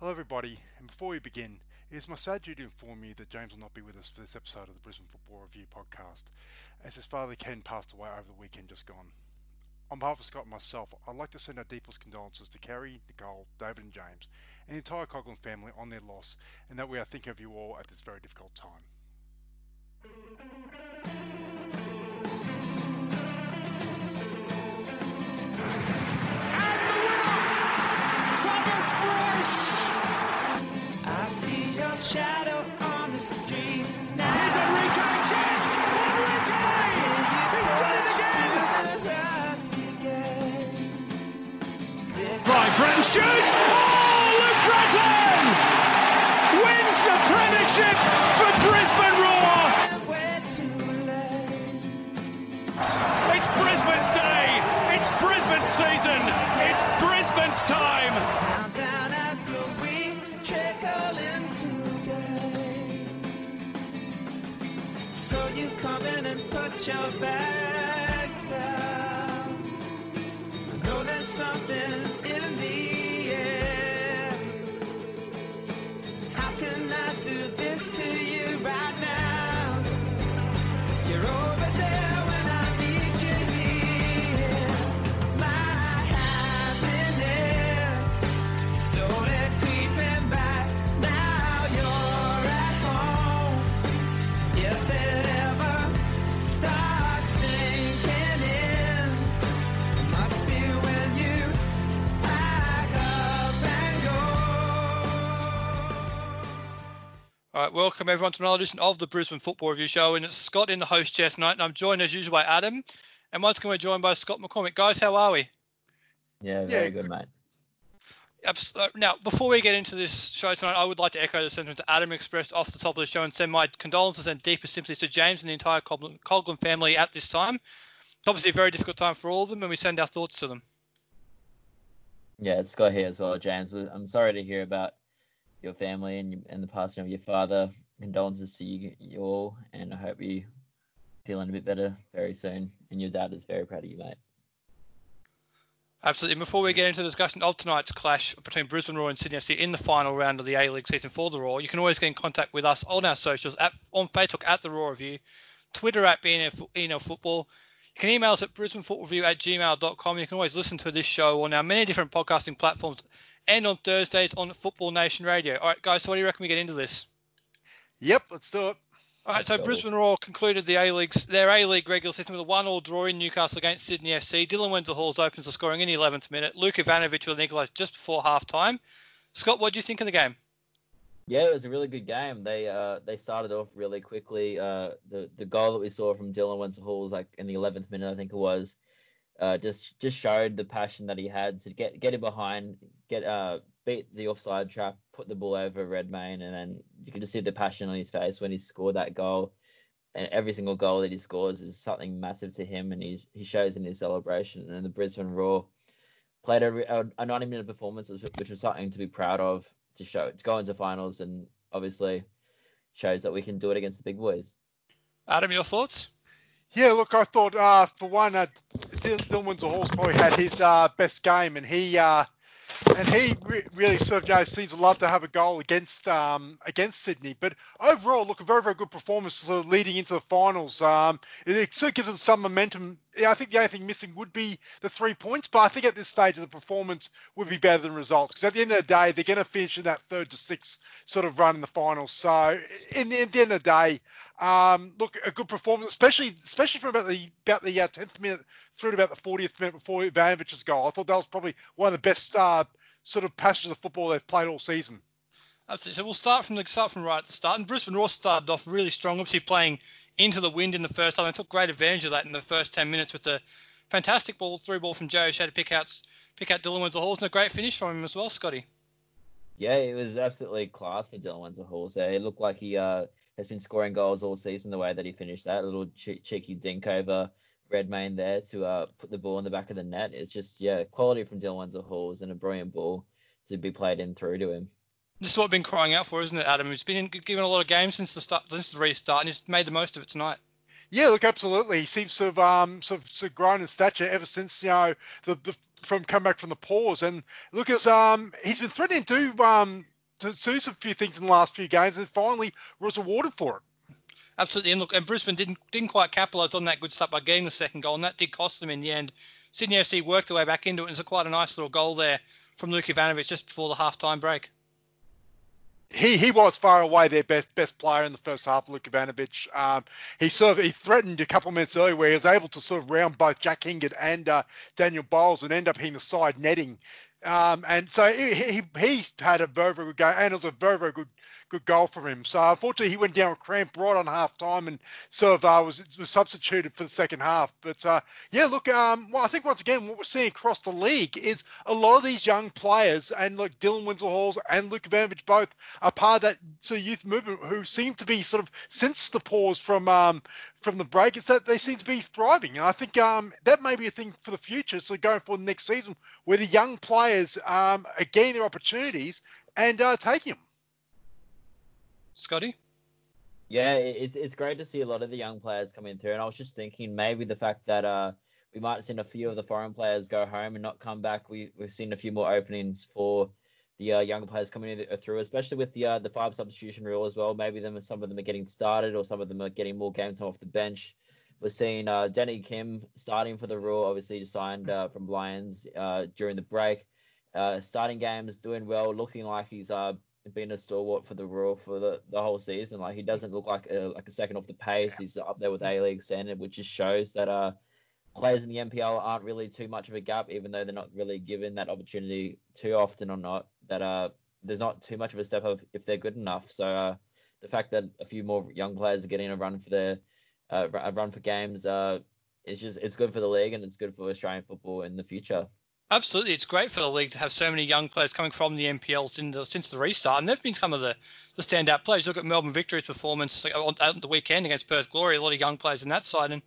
Hello, everybody, and before we begin, it is my sad duty to inform you that James will not be with us for this episode of the Brisbane Football Review podcast, as his father Ken passed away over the weekend just gone. On behalf of Scott and myself, I'd like to send our deepest condolences to Kerry, Nicole, David, and James, and the entire Coghlan family on their loss, and that we are thinking of you all at this very difficult time. Shoots! Oh, Luke Brattan! Wins the premiership for Brisbane Roar! It's Brisbane's day! It's Brisbane's season! It's Brisbane's time! So you come in and put your bags All right, welcome everyone to another edition of the Brisbane Football Review Show, and it's Scott in the host chair tonight, and I'm joined as usual by Adam, and once again we're joined by Scott McCormick. Guys, how are we? Yeah, very Yeah, good, mate. Abs- uh, Now, before we get into this show tonight, I would like to echo the sentiment that Adam expressed off the top of the show and send my condolences and deepest sympathies to James and the entire Coghlan Coghlan family at this time. It's obviously a very difficult time for all of them, and we send our thoughts to them. Yeah, it's Scott here as well, James. I'm sorry to hear about your family and, and the passing of your father. Condolences to you, you all, and I hope you feeling a bit better very soon. And your dad is very proud of you, mate. Absolutely. And before we get into the discussion of tonight's clash between Brisbane Roar and Sydney FC in the final round of the A League season for the Roar, you can always get in contact with us on our socials at, on Facebook at the Roar Review, Twitter at BNF Football. You can email us at brisbanefootballreview at gmail.com. You can always listen to this show on our many different podcasting platforms and on Thursdays on Football Nation Radio. All right, guys, so what do you reckon we get into this? Yep, let's do it. All right, so go. Brisbane Roar concluded the A-League's their A-League regular season with a one-all draw in Newcastle against Sydney FC. Dylan Wenzel Halls opens the scoring in the 11th minute. Luke Ivanovic with an equaliser just before half-time. Scott, what do you think of the game? Yeah, it was a really good game. They uh they started off really quickly. Uh, the the goal that we saw from Dylan Wenzel Hall was like in the 11th minute, I think it was. Uh, just just showed the passion that he had to get get him behind, get uh beat the offside trap, put the ball over Redmayne, and then you could just see the passion on his face when he scored that goal. And every single goal that he scores is something massive to him, and he's he shows in his celebration. And the Brisbane Roar played a, a, a 90 minute performance, which was something to be proud of to show to go into finals, and obviously shows that we can do it against the big boys. Adam, your thoughts? Yeah, look, I thought uh, for one, uh, Wenzel Hall's probably had his uh, best game, and he uh, and he re- really sort of you know, seems to love to have a goal against um, against Sydney. But overall, look, a very very good performance of leading into the finals. Um, it, it sort of gives them some momentum. Yeah, I think the only thing missing would be the three points, but I think at this stage of the performance would be better than results because at the end of the day, they're going to finish in that third to sixth sort of run in the finals. So in, in the end of the day. Um, look, a good performance, especially especially from about the about the uh, 10th minute through to about the 40th minute before Ivanovic's goal. I thought that was probably one of the best uh, sort of passages of football they've played all season. Absolutely. So we'll start from the start from right at the start. And Brisbane Roar started off really strong, obviously playing into the wind in the first half and took great advantage of that in the first 10 minutes with the fantastic ball through ball from Jay O'Shea to pick out pick out Dylan Wenzel Halls and a great finish from him as well, Scotty. Yeah, it was absolutely class for Dylan Wenzel Hall. So it looked like he uh, has been scoring goals all season. The way that he finished that a little che- cheeky dink over Redmayne there to uh, put the ball in the back of the net. It's just yeah, quality from Dylan Wenzel Halls and a brilliant ball to be played in through to him. This is what I've been crying out for, isn't it, Adam? He's been in, given a lot of games since the start, since the restart, and he's made the most of it tonight. Yeah, look, absolutely. He seems to have um, sort, of, sort of grown in stature ever since you know the, the from come back from the pause. And look, as um, he's been threatening to do um, to do some few things in the last few games, and finally was rewarded for it. Absolutely, and look, and Brisbane didn't didn't quite capitalise on that good start by getting the second goal, and that did cost them in the end. Sydney FC worked their way back into it, and it's a quite a nice little goal there from Luke Ivanovic just before the half-time break. He he was far away their best best player in the first half, Luke Ivanovic. Um, he sort of he threatened a couple of minutes earlier where he was able to sort of round both Jack Hingert and uh, Daniel Bowles and end up hitting the side netting. Um, and so he, he he had a very very good game and it was a very very good good goal from him. So unfortunately he went down with cramp right on half time and of uh, was was substituted for the second half. But uh, yeah, look, um, well I think once again what we're seeing across the league is a lot of these young players and like Dylan Wenzel Halls and Luke Ivanovic both are part of that youth movement who seem to be sort of since the pause from um, from the break is that they seem to be thriving. And I think um, that may be a thing for the future. So going for the next season where the young players um, are getting their opportunities and uh, taking them. Scotty? Yeah, it's it's great to see a lot of the young players coming through, and I was just thinking maybe the fact that uh we might have seen a few of the foreign players go home and not come back. We we've seen a few more openings for the uh, younger players coming in- through, especially with the uh, the five substitution rule as well. Maybe them some of them are getting started, or some of them are getting more game time off the bench. We're seeing uh, Danny Kim starting for the Roar, obviously signed uh, from Lions uh, during the break. Uh, starting games, doing well, looking like he's uh, been a stalwart for the Roar for the, the whole season. Like he doesn't look like a, like a second off the pace. He's up there with A League standard, which just shows that uh players in the NPL aren't really too much of a gap, even though they're not really given that opportunity too often or not. That uh there's not too much of a step up if they're good enough. So uh, the fact that a few more young players are getting a run for their uh, a run for games uh it's just it's good for the league and it's good for Australian football in the future. Absolutely, it's great for the league to have so many young players coming from the NPL since the, since the restart, and they've been some of the, the standout players. Look at Melbourne Victory's performance on the weekend against Perth Glory, a lot of young players in that side, and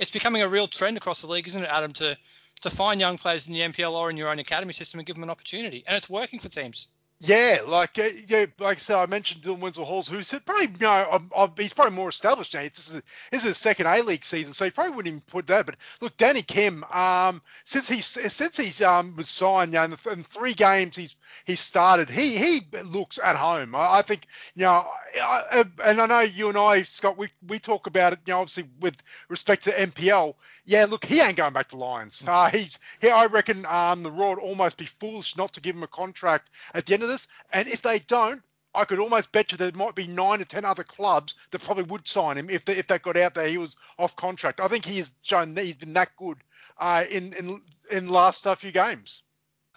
it's becoming a real trend across the league, isn't it, Adam, to to find young players in the NPL or in your own academy system and give them an opportunity, and it's working for teams. Yeah, like uh, yeah, like I said, I mentioned Dylan Wenzel Halls, who's probably you know um, he's probably more established now. Is this is his second A League season, so he probably wouldn't even put that. But look, Danny Kim, um, since he's since he's um was signed, you know, in, the, in three games he's he's started, he he looks at home. I, I think you know, I, I, and I know you and I, Scott, we we talk about it, you know, obviously with respect to NPL. Yeah, look, he ain't going back to Lions. Uh, he's he, I reckon um the Roar would almost be foolish not to give him a contract at the end of this. And if they don't, I could almost bet you there might be nine or ten other clubs that probably would sign him if they, if that got out there he was off contract. I think he has shown that he's been that good uh, in in in the last uh, few games.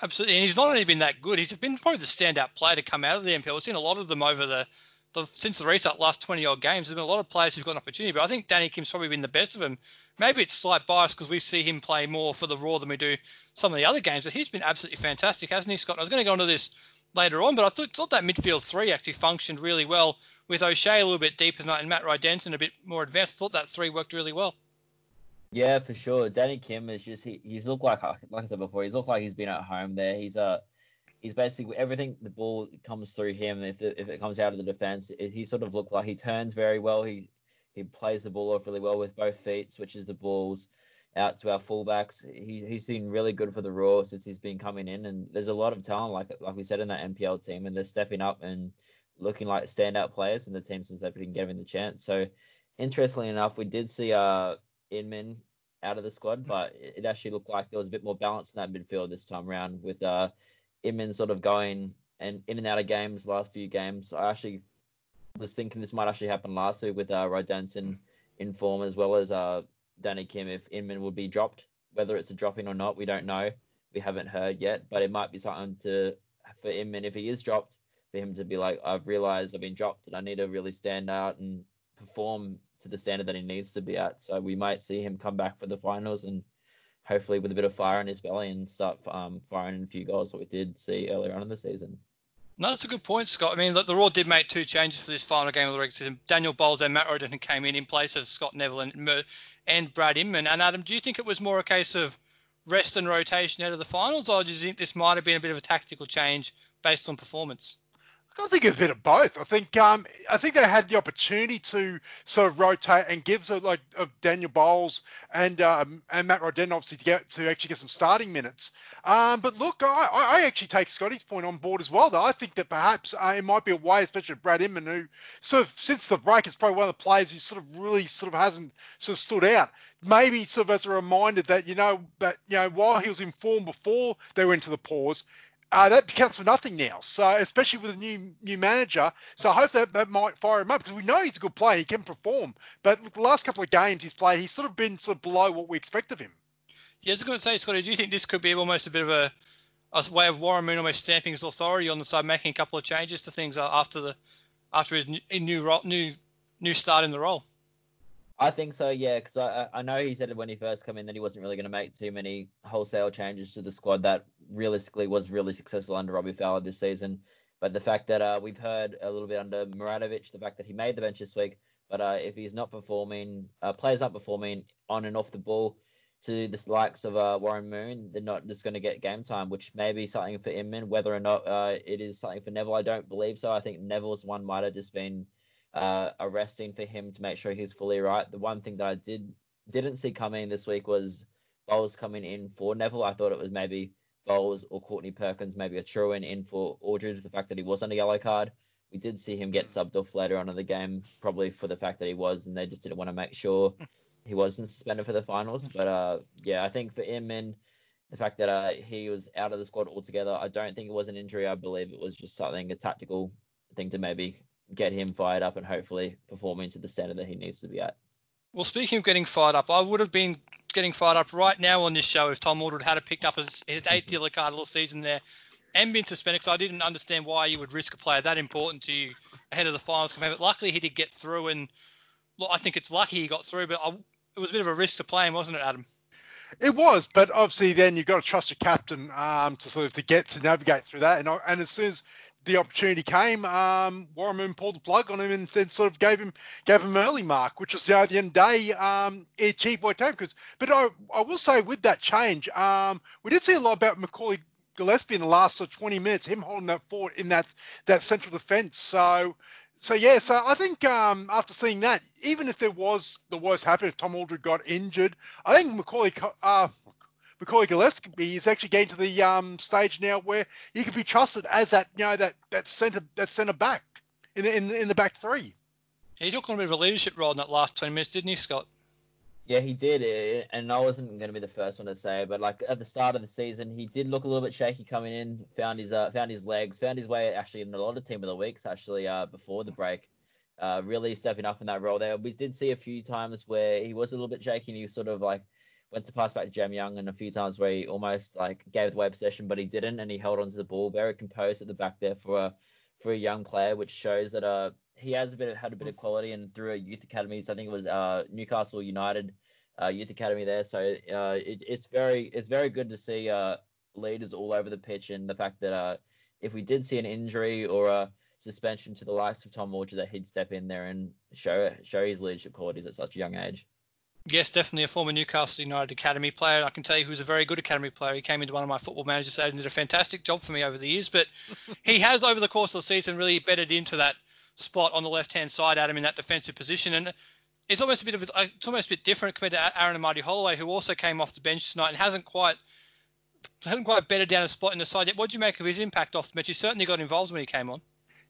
Absolutely, and he's not only been that good; he's been probably the standout player to come out of the NPL. We've seen a lot of them over the, the since the restart last 20 odd games. There's been a lot of players who've got an opportunity, but I think Danny Kim's probably been the best of them. Maybe it's slight bias because we see him play more for the Roar than we do some of the other games, but he's been absolutely fantastic, hasn't he, Scott? I was going to go into this later on, but I thought, thought that midfield three actually functioned really well with O'Shea a little bit deeper tonight and Matt Rydenton a bit more advanced. I thought that three worked really well. Yeah, for sure. Danny Kim is just he, he's looked like like I said before, he's looked like he's been at home there. He's uh he's basically everything the ball comes through him. If it, if it comes out of the defense, it, he sort of looked like he turns very well. He he plays the ball off really well with both feet, switches the balls out to our fullbacks. He he's been really good for the Roar since he's been coming in, and there's a lot of talent like like we said in that NPL team, and they're stepping up and looking like standout players in the team since they've been given the chance. So interestingly enough, we did see uh Inman out of the squad, but it actually looked like there was a bit more balance in that midfield this time around with uh Inman sort of going and in and out of games last few games. I actually was thinking this might actually happen last week with uh Rydenton in form as well as uh Danny Kim if Inman would be dropped. Whether it's a dropping or not, we don't know. We haven't heard yet, but it might be something to for Inman if he is dropped, for him to be like, I've realised I've been dropped and I need to really stand out and perform to the standard that he needs to be at. So we might see him come back for the finals and hopefully with a bit of fire in his belly and start um, firing in a few goals that we did see earlier on in the season. No, that's a good point, Scott. I mean, look, the Roar did make two changes for this final game of the regular season. Daniel Bowles and Matt Roden came in in place of Scott Neville and, and Brad Inman. And Adam, do you think it was more a case of rest and rotation out of the finals, or do you think this might have been a bit of a tactical change based on performance? I think a bit of both. I think um, I think they had the opportunity to sort of rotate and give so like uh, Daniel Bowles and um, and Matt Rodden obviously to get to actually get some starting minutes. Um, but look, I, I actually take Scotty's point on board as well. Though I think that perhaps uh, it might be a way, especially Brad Inman, who sort of since the break is probably one of the players who sort of really sort of hasn't sort of stood out. Maybe sort of as a reminder that you know that you know while he was in form before they went to the pause, uh, that counts for nothing now. So especially with a new new manager, so I hope that that might fire him up because we know he's a good player, he can perform. But the last couple of games he's played, he's sort of been sort of below what we expect of him. Yeah, I was going to say, Scotty, do you think this could be almost a bit of a, a way of Warren Moon almost stamping his authority on the side, making a couple of changes to things after the after his new new new, new start in the role? I think so, yeah, because I, I know he said when he first came in that he wasn't really going to make too many wholesale changes to the squad that realistically was really successful under Robbie Fowler this season. But the fact that uh, we've heard a little bit under Muratovic, the fact that he made the bench this week, but uh, if he's not performing, uh, players not performing on and off the ball to the likes of uh, Warren Moon, they're not just going to get game time, which may be something for Inman. Whether or not uh, it is something for Neville, I don't believe so. I think Neville's one might have just been uh, arresting for him to make sure he's fully right. The one thing that I did didn't see coming this week was Bowles coming in for Neville. I thought it was maybe Bowles or Courtney Perkins, maybe a Trewin in for Aldred, the fact that he was on a yellow card. We did see him get subbed off later on in the game, probably for the fact that he was, and they just didn't want to make sure he wasn't suspended for the finals. But uh, yeah, I think for him and the fact that uh, he was out of the squad altogether, I don't think it was an injury. I believe it was just something, a tactical thing to maybe get him fired up and hopefully performing to the standard that he needs to be at. Well, speaking of getting fired up, I would have been getting fired up right now on this show if Tom Aldred had picked up his, his eighth yellow card all season there and been suspended because I didn't understand why you would risk a player that important to you ahead of the finals campaign. But luckily he did get through, and look, I think it's lucky he got through. But I, it was a bit of a risk to play him, wasn't it, Adam? It was, but obviously then you've got to trust your captain um, to sort of to get to navigate through that. And, and as soon as the opportunity came, um, Warren Moon pulled the plug on him and then sort of gave him gave him an early mark, which was you know, at the end of the day um, achieved what came. Because, but I, I will say with that change, um, we did see a lot about Macaulay Gillespie in the last sort of 20 minutes, him holding that fort in that that central defence. So. So yeah, so I think um, after seeing that, even if there was the worst happened, if Tom Aldred got injured, I think Macaulay uh, Macaulay Gillespie is actually getting to the um, stage now where he can be trusted as that you know that that centre that centre back in the, in, in the back three. He took on a bit of a leadership role in that last 20 minutes, didn't he, Scott? Yeah, he did, eh, and I wasn't going to be the first one to say, it, but like at the start of the season, he did look a little bit shaky coming in. Found his uh, found his legs, found his way actually in a lot of team of the weeks actually uh, before the break. Uh, really stepping up in that role there. We did see a few times where he was a little bit shaky and he was sort of like went to pass back to Jam Young and a few times where he almost like gave away possession, but he didn't, and he held onto the ball, very composed at the back there for a for a young player, which shows that uh he has a bit of had a bit of quality and through a youth academies, I think it was uh Newcastle United uh, youth academy there, so uh it, it's very it's very good to see uh leaders all over the pitch and the fact that uh if we did see an injury or a suspension to the likes of Tom Aldred that he'd step in there and show show his leadership qualities at such a young age. Yes, definitely a former Newcastle United academy player. I can tell you he was a very good academy player. He came into one of my football managers and did a fantastic job for me over the years. But he has, over the course of the season, really bedded into that spot on the left-hand side, Adam, in that defensive position. And it's almost a bit of a, it's almost a bit different compared to Aaron Amadi Holloway, who also came off the bench tonight and hasn't quite hasn't quite bedded down a spot in the side yet. What do you make of his impact off the bench? He certainly got involved when he came on.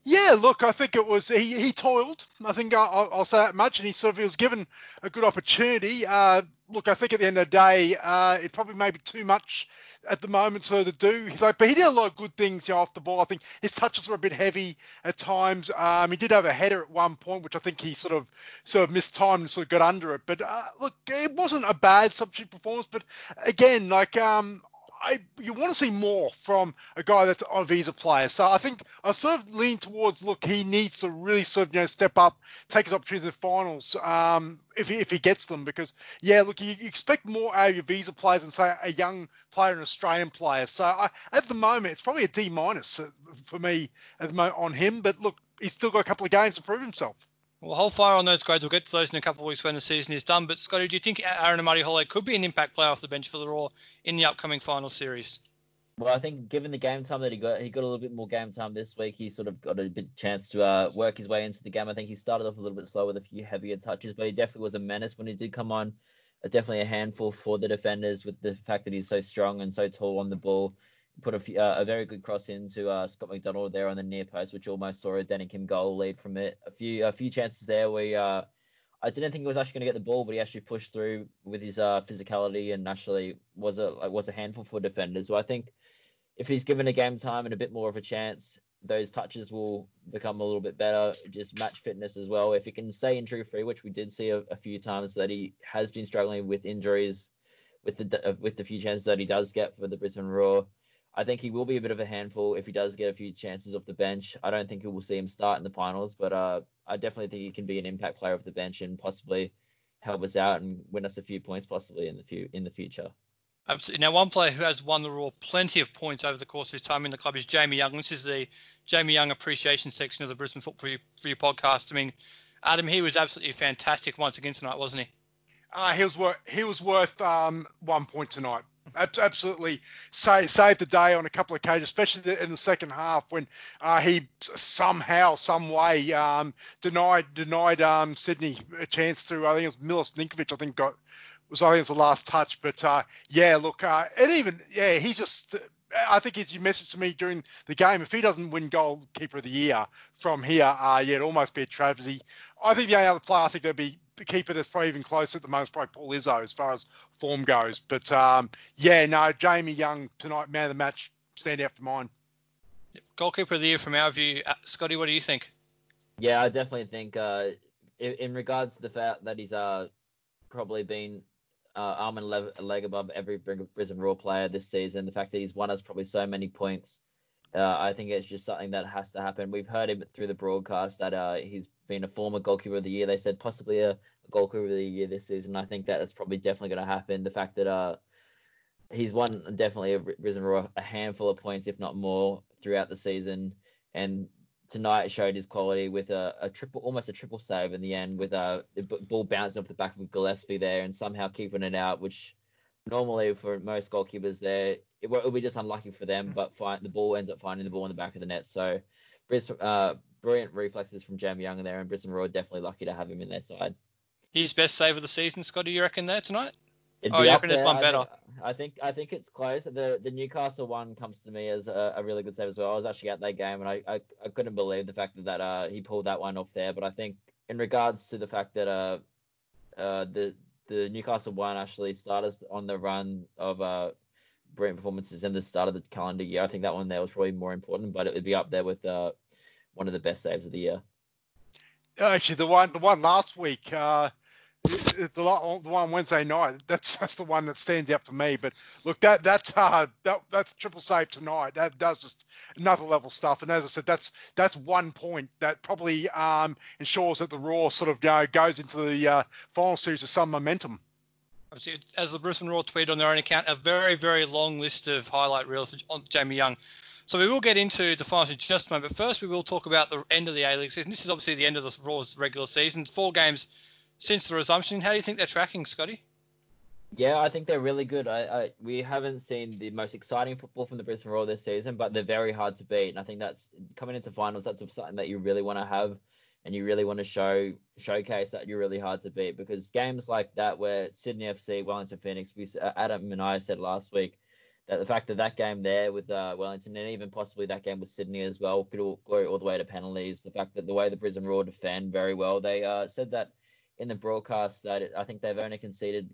Yeah, look, I think it was he, he toiled. I think I'll, I'll say that much, and he sort of he was given a good opportunity. Uh, look, I think at the end of the day, uh, it probably may be too much at the moment so to do. Like, but he did a lot of good things you know, off the ball. I think his touches were a bit heavy at times. Um, he did have a header at one point, which I think he sort of sort of missed time and sort of got under it. But uh, look, it wasn't a bad substitute performance. But again, like um, I, you want to see more from a guy that's a visa player. So I think I sort of lean towards look, he needs to really sort of you know step up, take his opportunities in the finals um, if he, if he gets them. Because yeah, look, you, you expect more out of your visa players than say a young player, an Australian player. So I, at the moment, it's probably a D minus for me at the moment on him. But look, he's still got a couple of games to prove himself. Well, hold fire on those grades. We'll get to those in a couple of weeks when the season is done. But Scotty, do you think Aaron Amadi Holloway could be an impact player off the bench for the Roar in the upcoming final series? Well, I think given the game time that he got, he got a little bit more game time this week. He sort of got a bit chance to uh, work his way into the game. I think he started off a little bit slow with a few heavier touches, but he definitely was a menace when he did come on. Uh, definitely a handful for the defenders with the fact that he's so strong and so tall on the ball. Put a, few, uh, a very good cross into uh, Scott McDonald there on the near post, which almost saw a Kim goal lead from it. A few a few chances there where uh, I didn't think he was actually going to get the ball, but he actually pushed through with his uh, physicality and actually was a was a handful for defenders. So I think if he's given a game time and a bit more of a chance, those touches will become a little bit better. Just match fitness as well. If he can stay injury free, which we did see a, a few times that he has been struggling with injuries, with the uh, with the few chances that he does get for the Brisbane Roar. I think he will be a bit of a handful if he does get a few chances off the bench. I don't think we will see him start in the finals, but uh, I definitely think he can be an impact player off the bench and possibly help us out and win us a few points possibly in the few in the future. Absolutely. Now, one player who has won the Roar plenty of points over the course of his time in the club is Jamie Young. This is the Jamie Young appreciation section of the Brisbane Football Review, Review podcast. I mean, Adam, he was absolutely fantastic once again tonight, wasn't he? Uh, he was worth he was worth um, one point tonight. Ab- absolutely saved, saved the day on a couple of occasions, especially in the second half when uh, he somehow, some way um, denied denied um, Sydney a chance through. I think it was Milos Ninkovic. I think got was I think it was the last touch. But uh, yeah, look, uh, and even yeah, he just. I think it's your message to me during the game. If he doesn't win goalkeeper of the year from here, uh, yeah, it'd almost be a tragedy. I think the only other player I think there'd be the keeper that's probably even close at the moment is probably Paul Izzo as far as form goes. But um, yeah, no, Jamie Young tonight, man of the match, stand out for mine. Goalkeeper of the year from our view. Uh, Scotty, what do you think? Yeah, I definitely think uh, in, in regards to the fact that he's uh, probably been uh, arm and leg, leg above every Brisbane Roar player this season, the fact that he's won us probably so many points, uh, I think it's just something that has to happen. We've heard him through the broadcast that uh, he's been a former goalkeeper of the year. They said possibly a, a goalkeeper of the year this season. I think that that's probably definitely going to happen. The fact that uh, he's won definitely a Roar a handful of points, if not more, throughout the season, and tonight showed his quality with a, a triple, almost a triple save in the end, with a, the ball bouncing off the back of Gillespie there and somehow keeping it out, which normally for most goalkeepers there it will be just unlucky for them, but find, the ball ends up finding the ball in the back of the net. So, uh, brilliant reflexes from Jamie Young there, and Brisbane Roar definitely lucky to have him in their side. His best save of the season, Scotty, you reckon there tonight? It'd Oh, be you reckon there's there. one I better? Think, I think I think it's close. The the Newcastle one comes to me as a, a really good save as well. I was actually at that game and I, I, I couldn't believe the fact that, that uh, he pulled that one off there. But I think in regards to the fact that uh, uh the the Newcastle one actually started on the run of uh brilliant performances in the start of the calendar year. I think that one there was probably more important, but it would be up there with uh one of the best saves of the year. Actually, the one the one last week, uh, the, the one Wednesday night, that's that's the one that stands out for me. But look, that that's uh, that that's triple save tonight. That that's just another level stuff. And as I said, that's that's one point that probably um, ensures that the Roar sort of you know, goes into the uh, final series with some momentum. Obviously, As the Brisbane Roar tweeted on their own account, a very, very long list of highlight reels on Jamie Young. So we will get into the finals in just a moment, but first we will talk about the end of the A-League season. This is obviously the end of the Roar's regular season. Four games since the resumption. How do you think they're tracking, Scotty? Yeah, I think they're really good. I, I we haven't seen the most exciting football from the Brisbane Roar this season, but they're very hard to beat. And I think that's coming into finals. That's something that you really want to have, and you really want to show showcase that you're really hard to beat because games like that where Sydney FC, Wellington Phoenix, we uh, Adam and I said last week that the fact that that game there with uh, Wellington and even possibly that game with Sydney as well could all go all the way to penalties. The fact that the way the Brisbane Roar defend very well, they uh, said that in the broadcast that it, I think they've only conceded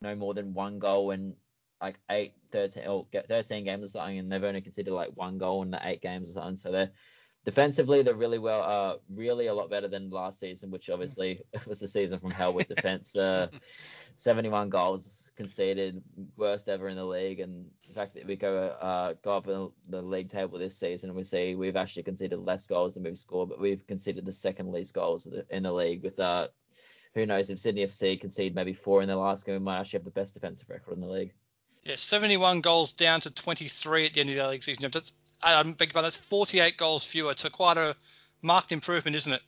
no more than one goal in like eight, 13, or 13 games or something, and they've only conceded like one goal in the eight games or something. So they're defensively they're really well, uh, really a lot better than last season, which obviously was the season from hell with defense. Uh, 71 goals conceded, worst ever in the league, and the fact that we go uh, go up in the league table this season, we see we've actually conceded less goals than we've scored, but we've conceded the second least goals in the, in the league with uh, who knows if Sydney FC concede maybe four in the last game, we might actually have the best defensive record in the league. Yeah, 71 goals down to 23 at the end of the league season. That's, I beg your pardon, that's 48 goals fewer. So quite a marked improvement, isn't it?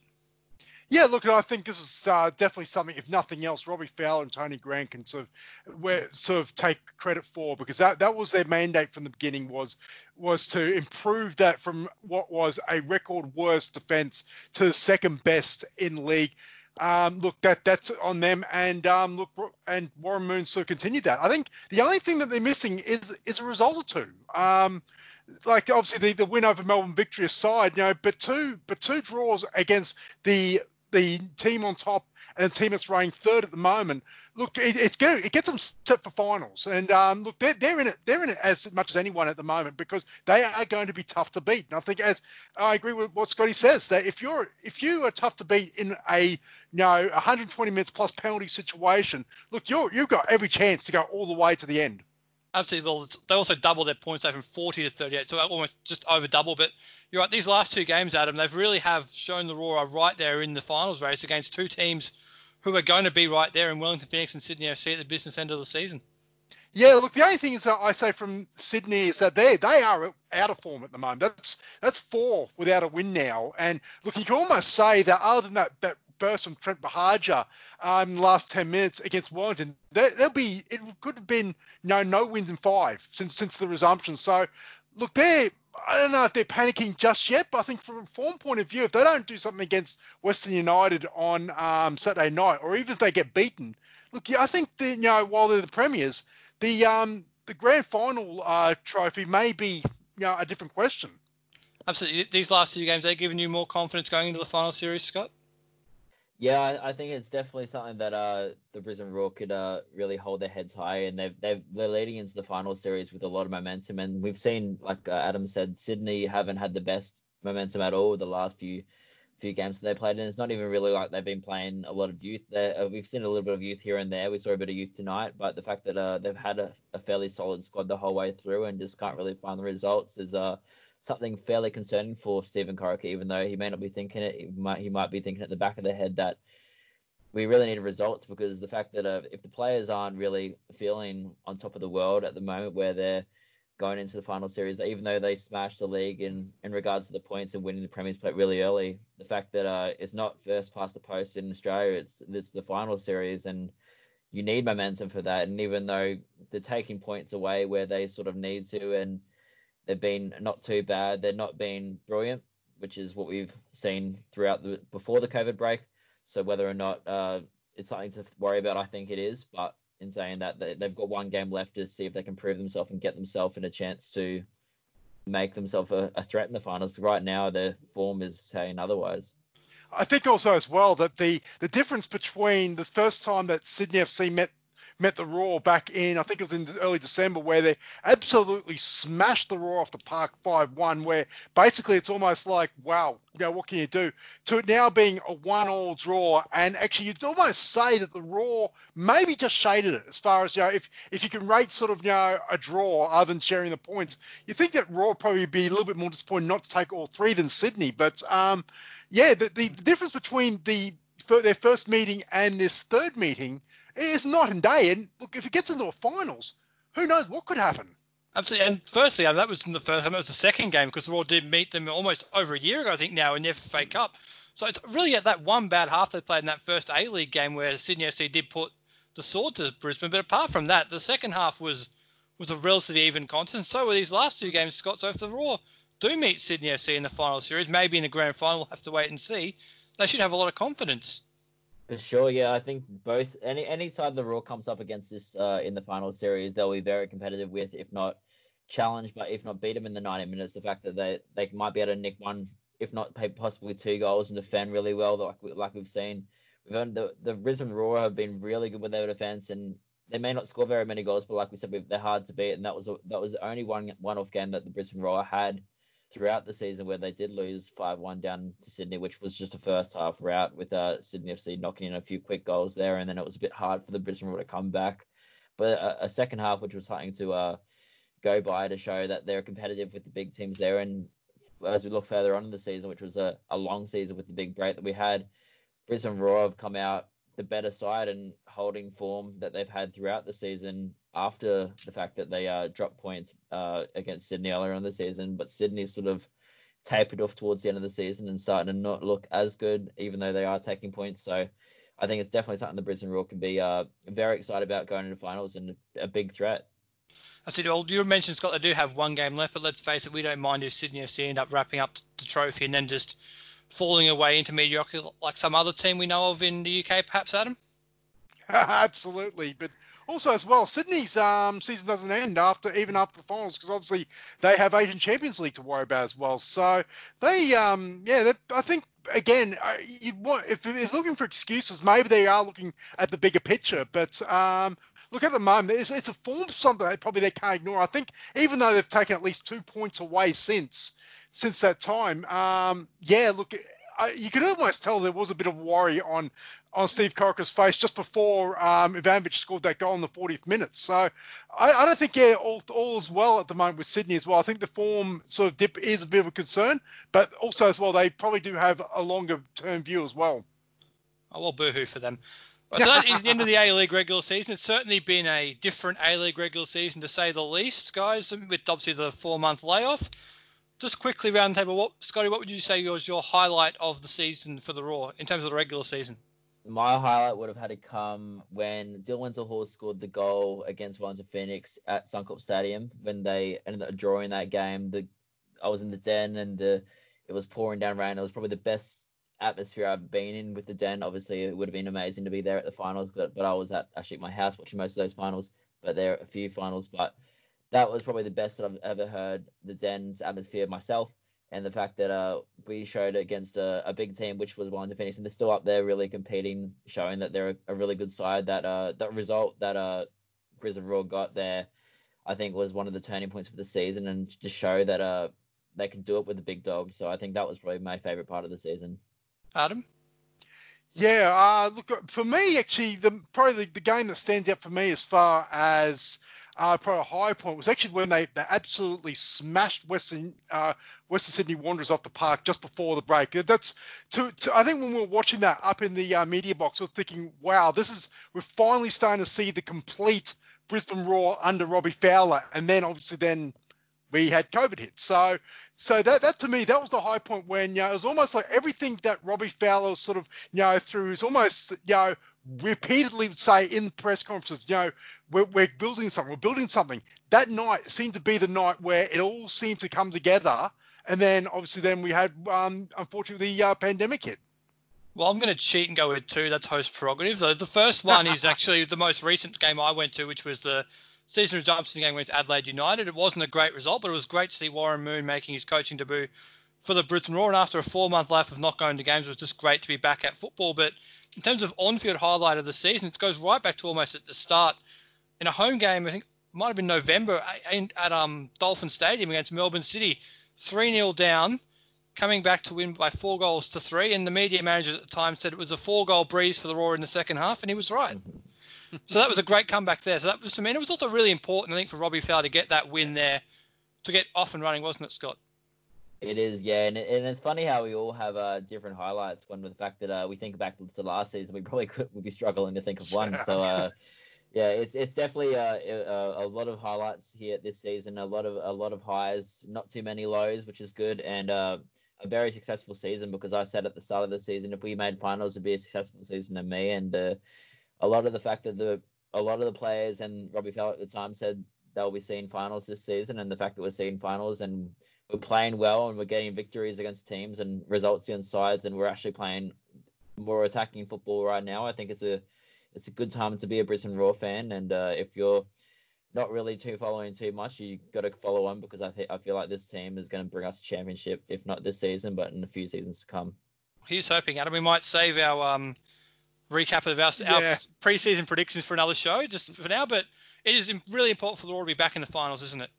Yeah, look, I think this is uh, definitely something, if nothing else, Robbie Fowler and Tony Grant can sort of, sort of take credit for because that, that was their mandate from the beginning was was to improve that from what was a record worst defence to second best in league. Um, look, that that's on them, and um, look, and Warren Moon sort of continued that. I think the only thing that they're missing is is a result or two. Um, like obviously the, the win over Melbourne victory aside, you know, but two but two draws against the the team on top and the team that's ranked third at the moment. Look, it, it's good. It gets them set for finals, and um, look, they're, they're in it. They're in it as much as anyone at the moment because they are going to be tough to beat. And I think, as I agree with what Scotty says, that if you're if you are tough to beat in a you know 120 minutes plus penalty situation, look, you're you've got every chance to go all the way to the end. Absolutely. Well, they also doubled their points from 40 to 38, so almost just over double. But you're right. These last two games, Adam, they've really have shown the Roar are right there in the finals race against two teams who are going to be right there in Wellington Phoenix and Sydney FC at the business end of the season. Yeah, look, the only thing is that I say from Sydney is that they they are out of form at the moment. That's that's four without a win now, and look, you can almost say that other than that that burst from Trent Buhagiar um, in the last 10 minutes against Wellington, there, will be it could have been no no wins in five since since the resumption. So look, they're I don't know if they're panicking just yet, but I think from a form point of view, if they don't do something against Western United on um, Saturday night, or even if they get beaten, look, yeah, I think that you know while they're the premiers, the um, the grand final uh, trophy may be you know a different question. Absolutely. These last two games, they're giving you more confidence going into the final series, Scott. Yeah, I, I think it's definitely something that uh, the Brisbane Roar could uh, really hold their heads high, and they've they've they're leading into the final series with a lot of momentum. And we've seen, like uh, Adam said, Sydney haven't had the best momentum at all the last few few games that they played, and it's not even really like they've been playing a lot of youth. There, uh, we've seen a little bit of youth here and there. We saw a bit of youth tonight, but the fact that uh, they've had a, a fairly solid squad the whole way through and just can't really find the results is uh something fairly concerning for Stephen Corica, even though he may not be thinking it. He might, he might be thinking at the back of the head that we really need results because the fact that uh, if the players aren't really feeling on top of the world at the moment where they're going into the final series, even though they smashed the league in, in regards to the points and winning the Premier's Plate really early, the fact that uh, it's not first past the post in Australia, it's it's the final series and you need momentum for that. And even though they're taking points away where they sort of need to and they've been not too bad, they're not being brilliant, which is what we've seen throughout the before the COVID break so whether or not uh, it's something to worry about, I think it is. But in saying that, they've got one game left to see if they can prove themselves and get themselves in a chance to make themselves a, a threat in the finals. Right now, their form is saying otherwise. I think also as well that the the difference between the first time that Sydney FC met met the Roar back in, I think it was in early December, where they absolutely smashed the Roar off the park 5-1, where basically it's almost like, wow, you know, what can you do? To it now being a one-all draw, and actually you'd almost say that the Roar maybe just shaded it as far as, you know, if, if you can rate sort of, you know, a draw other than sharing the points, you think that Roar probably be a little bit more disappointed not to take all three than Sydney. But, um, yeah, the, the difference between the their first meeting and this third meeting it's night and day. And look, if it gets into the finals, who knows what could happen? Absolutely. And firstly, that was in the first time. It was the second game because the Roar did meet them almost over a year ago, I think, now in the FA mm. Cup. So it's really at that one bad half they played in that first A League game where Sydney FC did put the sword to Brisbane. But apart from that, the second half was was a relatively even contest. So were these last two games, Scott. So if the Roar do meet Sydney FC in the final series, maybe in the grand final, we'll have to wait and see. They should have a lot of confidence. For sure, yeah. I think both any any side the Roar comes up against this uh, in the final series, they'll be very competitive with, if not challenge, but if not beat them in the 90 minutes. The fact that they they might be able to nick one, if not possibly two goals and defend really well, like like we've seen. We've the the Brisbane Roar have been really good with their defense, and they may not score very many goals, but like we said, they're hard to beat, and that was that was the only one one off game that the Brisbane Roar had throughout the season where they did lose 5-1 down to Sydney, which was just a first half route with uh, Sydney FC knocking in a few quick goals there, and then it was a bit hard for the Brisbane Roar to come back. But a, a second half, which was something to uh, go by to show that they're competitive with the big teams there. And as we look further on in the season, which was a, a long season with the big break that we had, Brisbane Roar have come out the better side and holding form that they've had throughout the season after the fact that they uh, dropped points uh, against Sydney earlier in the season. But Sydney sort of tapered off towards the end of the season and starting to not look as good, even though they are taking points. So I think it's definitely something the Brisbane Roar can be uh, very excited about going into finals and a big threat. That's it. Well, you mentioned Scott. They do have one game left, but let's face it, we don't mind if Sydney FC end up wrapping up the trophy and then just falling away into mediocrity like some other team we know of in the UK, perhaps, Adam. Absolutely, but also as well, Sydney's um, season doesn't end after even after the finals because obviously they have Asian Champions League to worry about as well. So they, um, yeah, I think again, uh, you want if it's looking for excuses, maybe they are looking at the bigger picture. But um, look at the moment, it's, it's a form something that probably they can't ignore. I think even though they've taken at least two points away since since that time, um, yeah, look. You could almost tell there was a bit of worry on on Steve Corica's face just before um, Ivanovic scored that goal in the 40th minute. So I, I don't think yeah all all is well at the moment with Sydney as well. I think the form sort of dip is a bit of a concern, but also as well they probably do have a longer term view as well. Oh, well, boohoo for them. So that is the end of the A League regular season. It's certainly been a different A League regular season to say the least, guys. With obviously the four month layoff. Just quickly round the table, what Scotty, what would you say was your highlight of the season for the Roar in terms of the regular season? My highlight would have had to come when Dylan Hall scored the goal against Wellington Phoenix at Suncorp Stadium when they ended up drawing that game. The I was in the den and the it was pouring down rain. It was probably the best atmosphere I've been in with the den. Obviously, it would have been amazing to be there at the finals, but, but I was at actually at my house watching most of those finals. But there are a few finals, but that was probably the best that I've ever heard the den's atmosphere myself. And the fact that uh, we showed against a, a big team, which was Wellington Phoenix, and they're still up there, really competing, showing that they're a, a really good side. That uh, that result that uh, Brisbane Roar got there, I think, was one of the turning points for the season, and just show that uh, they can do it with the big dogs. So I think that was probably my favorite part of the season. Adam? Yeah, uh, look for me actually, the probably the, the game that stands out for me as far as uh, probably a high point was actually when they, they absolutely smashed Western uh, Western Sydney Wanderers off the park just before the break. That's to, to I think when we were watching that up in the uh, media box, we are thinking, wow, this is we're finally starting to see the complete Brisbane Roar under Robbie Fowler, and then obviously then we had COVID hit. So, so that, that to me, that was the high point when, you know, it was almost like everything that Robbie Fowler sort of, you know, through is almost, you know, repeatedly say in press conferences, you know, we're, we're building something, we're building something. That night seemed to be the night where it all seemed to come together. And then obviously then we had, um, unfortunately, the uh, pandemic hit. Well, I'm going to cheat and go with two. That's host prerogative. The, the first one is actually the most recent game I went to, which was the season of resumption game against Adelaide United. It wasn't a great result, but it was great to see Warren Moon making his coaching debut for the Brisbane Roar. And after a four-month life of not going to games, it was just great to be back at football. But in terms of on-field highlight of the season, it goes right back to almost at the start in a home game. I think it might have been November at um, Dolphin Stadium against Melbourne City, 3-0 down. Coming back to win by four goals to three, and the media manager at the time said it was a four-goal breeze for the Roar in the second half, and he was right so that was a great comeback there. So that was to me, and it was also really important, I think, for Robbie Fowler to get that win there, to get off and running, wasn't it, Scott? It is, yeah, and, and it's funny how we all have uh, different highlights. One with the fact that uh, we think back to last season, we probably could would be struggling to think of one. So, uh, yeah, it's it's definitely uh, a, a, lot of highlights here this season. A lot of a lot of highs, not too many lows, which is good, and uh, a very successful season. Because I said at the start of the season, if we made finals, it'd be a successful season to me, and uh, a lot of the fact that the a lot of the players and Robbie Fowler at the time said they'll be seeing finals this season, and the fact that we're seeing finals and we're playing well and we're getting victories against teams and results on sides, and we're actually playing more attacking football right now. I think it's a it's a good time to be a Brisbane Roar fan, and uh, if you're not really too following too much, you got to follow on because I think I feel like this team is going to bring us a championship, if not this season, but in a few seasons to come. Here's hoping, Adam. We might save our um, recap of our, Yeah. our preseason predictions for another show, just for now. But it is really important for the Roar to be back in the finals, isn't it?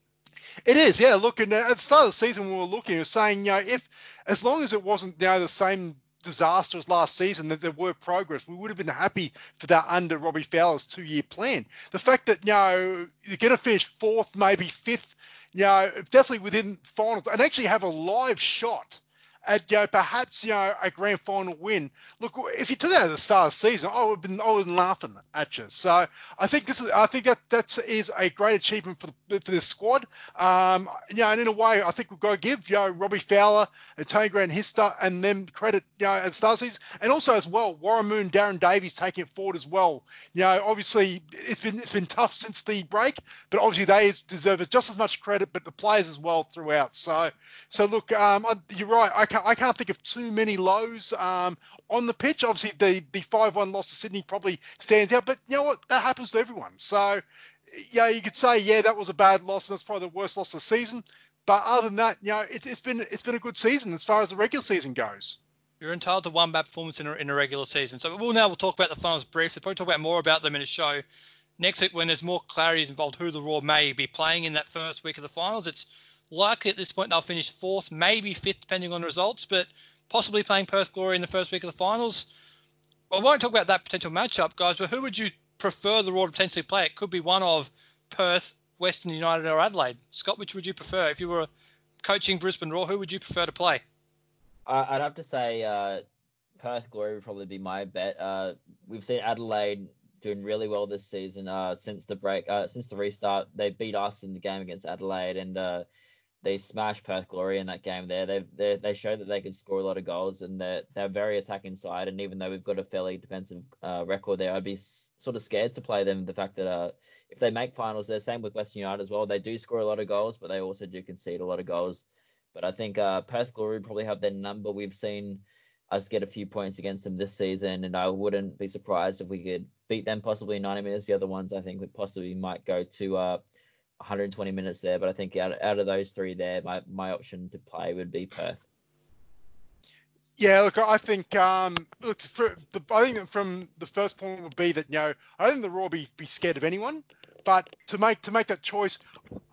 It is, yeah. Look, and at the start of the season, we were looking, we were saying, you know, if as long as it wasn't, you the same disaster as last season, that there were progress, we would have been happy for that under Robbie Fowler's two-year plan. The fact that, you know, you're going to finish fourth, maybe fifth, you know, definitely within finals, and actually have a live shot at you know, perhaps you know a grand final win. Look, if you took that at the start of the season, I would have been I would have been laughing at you. So I think this is I think that that is a great achievement for for this squad. Um, you know, and in a way, I think we've got to give you know Robbie Fowler and Tony Grant his start and them credit you know at the start of the season, and also as well Warren Moon, Darren Davies taking it forward as well. You know, obviously it's been it's been tough since the break, but obviously they deserve just as much credit, but the players as well throughout. So so look, um, I- you're right. Can't, I can't think of too many lows um, on the pitch. Obviously, the the five one loss to Sydney probably stands out, but you know what? That happens to everyone. So yeah, you could say yeah, that was a bad loss, and that's probably the worst loss of the season. But other than that, you know, it, it's been it's been a good season as far as the regular season goes. You're entitled to one bad performance in a, in a regular season. So we'll now we'll talk about the finals briefly. Probably talk about more about them in a show next week when there's more clarity involved who the Roar may be playing in that first week of the finals. It's likely at this point they'll finish fourth, maybe fifth, depending on results, but possibly playing Perth Glory in the first week of the finals. I won't talk about that potential matchup, guys, but who would you prefer the Roar to potentially play? It could be one of Perth, Western United, or Adelaide. Scott, which would you prefer? If you were coaching Brisbane Roar, who would you prefer to play? I'd have to say uh, Perth Glory would probably be my bet. Uh, we've seen Adelaide doing really well this season uh, since the break, uh, since the restart. They beat us in the game against Adelaide, and uh, they smashed Perth Glory in that game. There, they they they showed that they could score a lot of goals, and they're they're very attacking side. And even though we've got a fairly defensive uh, record there, I'd be sort of scared to play them. The fact that uh, if they make finals, they're same with Western United as well. They do score a lot of goals, but they also do concede a lot of goals. But I think uh, Perth Glory probably have their number. We've seen us get a few points against them this season, and I wouldn't be surprised if we could beat them possibly in 90 minutes. The other ones I think we possibly might go to uh, 120 minutes there. But I think out, out of those three there, my, my option to play would be Perth. Yeah, look, I think um, look, for the, I think from the first point would be that you know I don't think the Roar be, be scared of anyone, but to make to make that choice,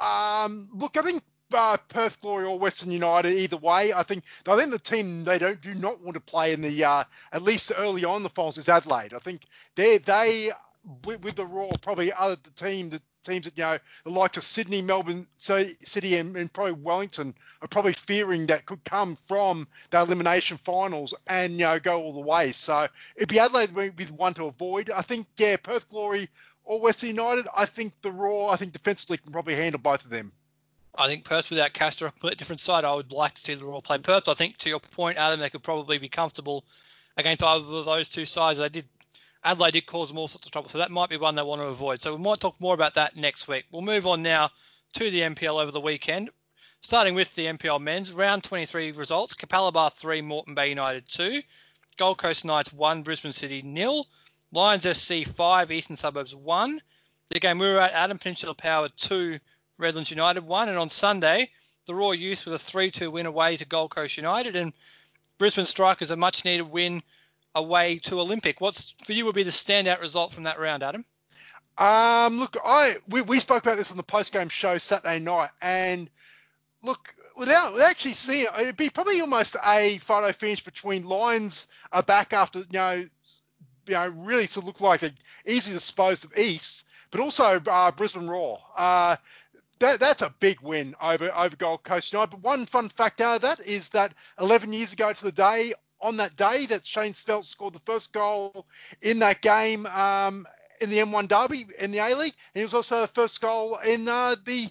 um, look, I think uh, Perth Glory or Western United, either way, I think I think the team they don't do not want to play in the uh, at least early on the finals is Adelaide. I think they they with, with the Roar probably other the team that teams that you know the likes of Sydney, Melbourne, City, and, and probably Wellington are probably fearing that could come from the elimination finals and you know go all the way. So it'd be Adelaide with one to avoid. I think yeah, Perth Glory or West United. I think the Roar. I think defensively can probably handle both of them. I think Perth without Castro, a completely different side. I would like to see the Roar play Perth. I think to your point, Adam, they could probably be comfortable against either of those two sides. They did Adelaide did cause them all sorts of trouble, so that might be one they want to avoid. So we might talk more about that next week. We'll move on now to the NPL over the weekend. Starting with the NPL men's round 23 results: Capalaba 3, Moreton Bay United 2, Gold Coast Knights 1, Brisbane City nil, Lions FC 5, Eastern Suburbs 1. The game we were at, Adam Peninsula Power 2, Redlands United 1, and on Sunday, the Raw Youth with a 3-2 win away to Gold Coast United, and Brisbane Strikers a much-needed win away to Olympic. What's for you would be the standout result from that round, Adam? Um, look, I we, we spoke about this on the post game show Saturday night, and look, without, without actually seeing it, it'd be probably almost a photo finish between Lions are back after you know, you know, really to look like they easily disposed of East, but also uh, Brisbane Roar. Uh, that, that's a big win over over Gold Coast United. But one fun fact out of that is that 11 years ago to the day, on that day, that Shane Smeltz scored the first goal in that game um, in the M1 Derby in the A League, and it was also the first goal in uh, the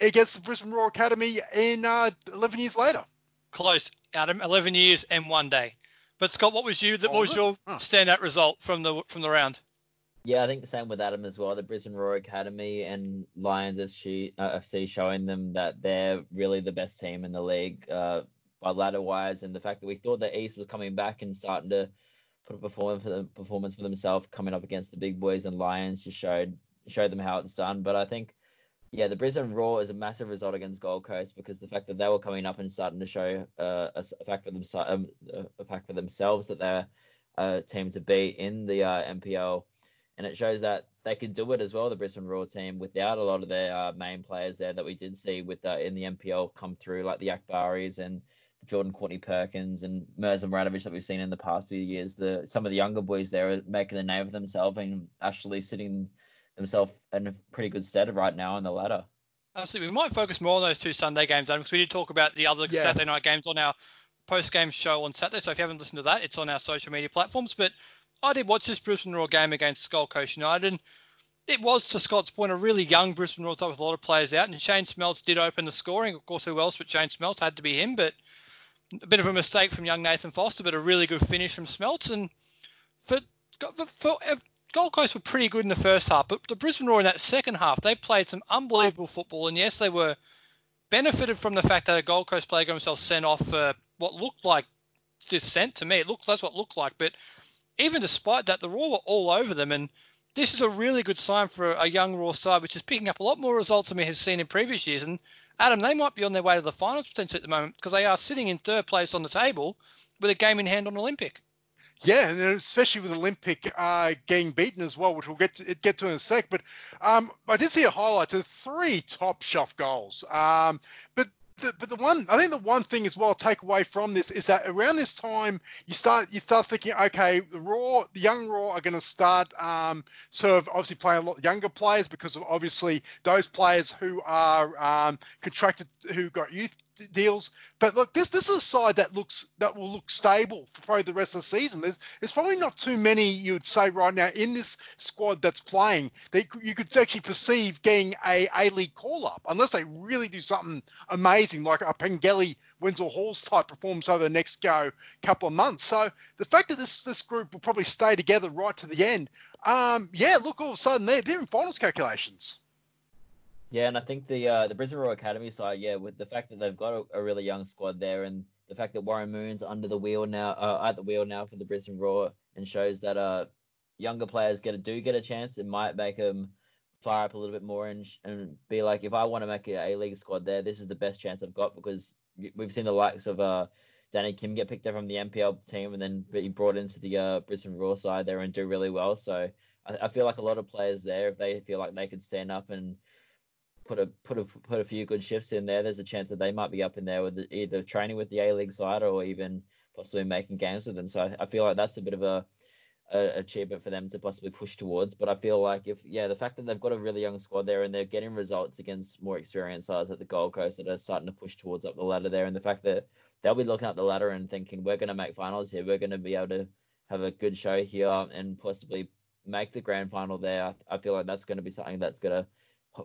against the Brisbane Roar Academy in uh, 11 years later. Close, Adam. 11 years and one day. But Scott, what was you? What Oh, was was your it? Oh. standout result from the from the round? Yeah, I think the same with Adam as well. The Brisbane Roar Academy and Lions FC, uh, FC showing them that they're really the best team in the league uh, by ladder wise, and the fact that we thought that East was coming back and starting to put a performance for the performance for themselves, coming up against the big boys and Lions, just showed showed them how it's done. But I think, yeah, the Brisbane Roar is a massive result against Gold Coast because the fact that they were coming up and starting to show uh, a, fact for themselves, um, a fact for themselves that they're a team to beat in the uh, NPL and it shows that they could do it as well. The Brisbane Roar team without a lot of their uh, main players there that we did see with uh, in the NPL come through, like the Akbaris and Jordan Courtney Perkins and Mirza Muratovic that we've seen in the past few years. The some of the younger boys there are making a name for themselves and actually sitting themselves in a pretty good stead right now on the ladder. Absolutely. We might focus more on those two Sunday games, Adam, because we did talk about the other Yeah. Saturday night games on our post-game show on Saturday, so if you haven't listened to that, it's on our social media platforms. But I did watch this Brisbane Roar game against Gold Coast United, and it was, to Scott's point, a really young Brisbane Roar side with a lot of players out, and Shane Smeltz did open the scoring. Of course, who else but Shane Smeltz had to be him, but a bit of a mistake from young Nathan Foster, but a really good finish from Smeltz. And for, for, for uh, Gold Coast were pretty good in the first half, but the Brisbane Roar in that second half, they played some unbelievable football, and yes, they were benefited from the fact that a Gold Coast player got himself sent off for what looked like dissent to me. It looked that's what it looked like, but even despite that, the Roar were all over them, and this is a really good sign for a young Roar side, which is picking up a lot more results than we have seen in previous years. And Adam, they might be on their way to the finals potentially at the moment because they are sitting in third place on the table with a game in hand on Olympic. Yeah, and especially with Olympic uh, getting beaten as well, which we'll get to, get to in a sec. But um, I did see a highlight of three top shelf goals. Um, but the, but the one I think the one thing as well I'll take away from this is that around this time you start you start thinking okay the Roar the young Roar are going to start um, sort of obviously playing a lot younger players because of obviously those players who are um, contracted who got youth deals. But look, this this is a side that looks that will look stable for probably the rest of the season. There's there's probably not too many you would say right now in this squad that's playing that you could actually perceive getting a A League call up unless they really do something amazing like a Pengelly Wenzel Halls type performance over the next go couple of months. So the fact that this this group will probably stay together right to the end, um, yeah, look all of a sudden they're, they're in finals calculations. Yeah, and I think the uh, the Brisbane Roar Academy side, yeah, with the fact that they've got a, a, really young squad there, and the fact that Warren Moon's under the wheel now, uh, at the wheel now for the Brisbane Roar, and shows that uh younger players get a, do get a chance, it might make them fire up a little bit more and and be like, if I want to make a A League squad there, this is the best chance I've got because we've seen the likes of uh Danny Kim get picked up from the NPL team and then be brought into the uh, Brisbane Roar side there and do really well. So I, I feel like a lot of players there, if they feel like they could stand up and put a put a put a few good shifts in there, there's a chance that they might be up in there with the, either training with the A League side or even possibly making games with them. So I, I feel like that's a bit of a, a, achievement for them to possibly push towards. But I feel like if yeah, the fact that they've got a really young squad there and they're getting results against more experienced sides at the Gold Coast that are starting to push towards up the ladder there, and the fact that they'll be looking at the ladder and thinking we're going to make finals here, we're going to be able to have a good show here and possibly make the grand final there. I, I feel like that's going to be something that's going to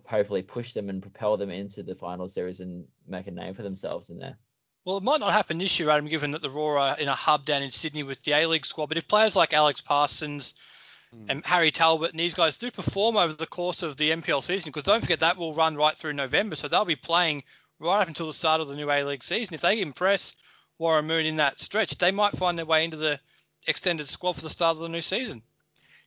hopefully push them and propel them into the final series and make a name for themselves in there. Well, it might not happen this year, Adam, given that the Roar are in a hub down in Sydney with the A-League squad. But if players like Alex Parsons mm. and Harry Talbot and these guys do perform over the course of the NPL season, because don't forget that will run right through November, so they'll be playing right up until the start of the new A-League season. If they impress Warren Moon in that stretch, they might find their way into the extended squad for the start of the new season.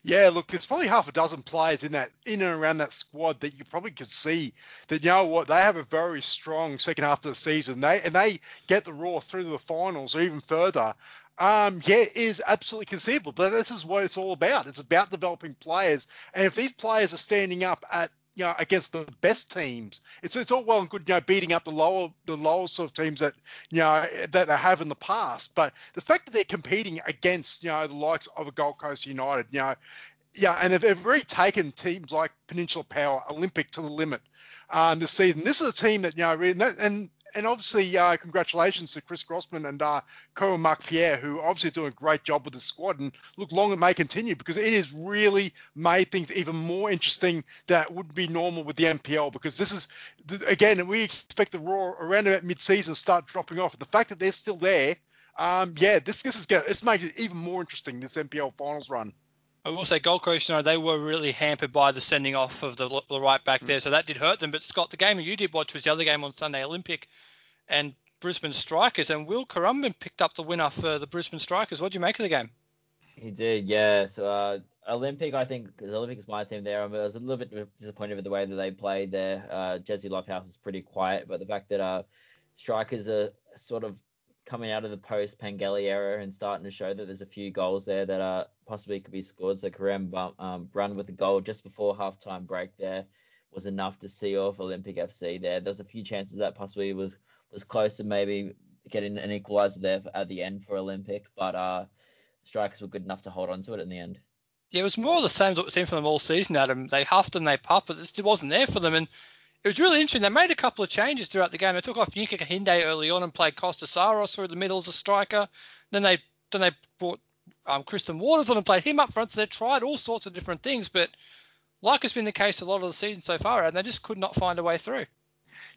Yeah, look, there's probably half a dozen players in that in and around that squad that you probably could see that you know what they have a very strong second half of the season. They and they get the Roar through to the finals or even further. Um, yeah, is absolutely conceivable. But this is what it's all about. It's about developing players, and if these players are standing up at you know, against the best teams. It's it's all well and good, you know, beating up the lower the lower sort of teams that you know that they have in the past. But the fact that they're competing against you know the likes of a Gold Coast United, you know, yeah, and they've, they've really taken teams like Peninsula Power, Olympic to the limit um, this season. This is a team that you know, and, that, and and obviously, uh, congratulations to Chris Grossman and uh, Cohen Mark Pierre, who obviously doing a great job with the squad. And look, long it may continue because it has really made things even more interesting that would be normal with the NPL. Because this is, again, we expect the Roar around about mid-season start dropping off. The fact that they're still there, um, yeah, this this is going it's making it even more interesting this NPL finals run. I will say Gold Coast, you know, they were really hampered by the sending off of the, the right back there, so that did hurt them. But Scott, the game you did watch was the other game on Sunday, Olympic and Brisbane Strikers, and Will Currumbin picked up the winner for the Brisbane Strikers. What do you make of the game? He did, yeah. So uh, Olympic, I think, because Olympic is my team there. I, was a little bit disappointed with the way that they played there. Uh, Jesse Lofthouse is pretty quiet, but the fact that uh, Strikers are sort of coming out of the post Pengelly era and starting to show that there's a few goals there that uh, possibly could be scored. So Kareem um, run with a goal just before halftime break there was enough to see off Olympic FC there. There's a few chances that possibly was was close to maybe getting an equaliser there at the end for Olympic, but uh, strikers were good enough to hold on to it in the end. Yeah, it was more the same seen from them all season, Adam. They huffed and they puffed, but it wasn't there for them. And it was really interesting. They made a couple of changes throughout the game. They took off Yuka Kahinde early on and played Costa Saros through the middle as a striker. Then they then they brought um, Kristen Waters on and played him up front. So they tried all sorts of different things, but like has been the case a lot of the season so far, and they just could not find a way through.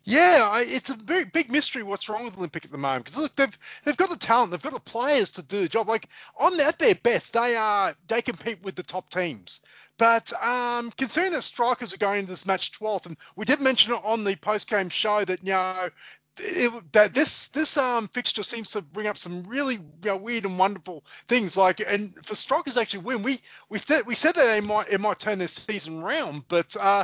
Yeah, I, it's a very big mystery what's wrong with Olympic at the moment. Because look, they've they've got the talent, they've got the players to do the job. Like on at their best, they are they compete with the top teams. But um, considering that strikers are going into this match 12th, and we did mention it on the post-game show that you know it, that this this um, fixture seems to bring up some really you know, weird and wonderful things. Like, and for strikers actually win, we we th- we said that they might it might turn their season round, but uh,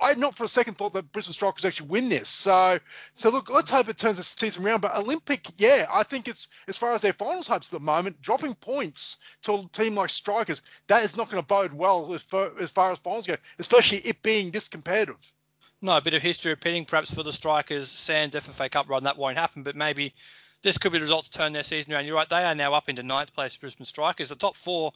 I not for a second thought that Brisbane Strikers actually win this. So, so look, let's hope it turns the season around. But Olympic, yeah, I think it's as far as their finals hopes at the moment, dropping points to a team like Strikers, that is not going to bode well as far, as far as finals go, especially it being this competitive. No, a bit of history repeating perhaps for the Strikers, Sands FFA Cup run, that won't happen, but maybe this could be the result to turn their season around. You're right, they are now up into ninth place, Brisbane Strikers. The top four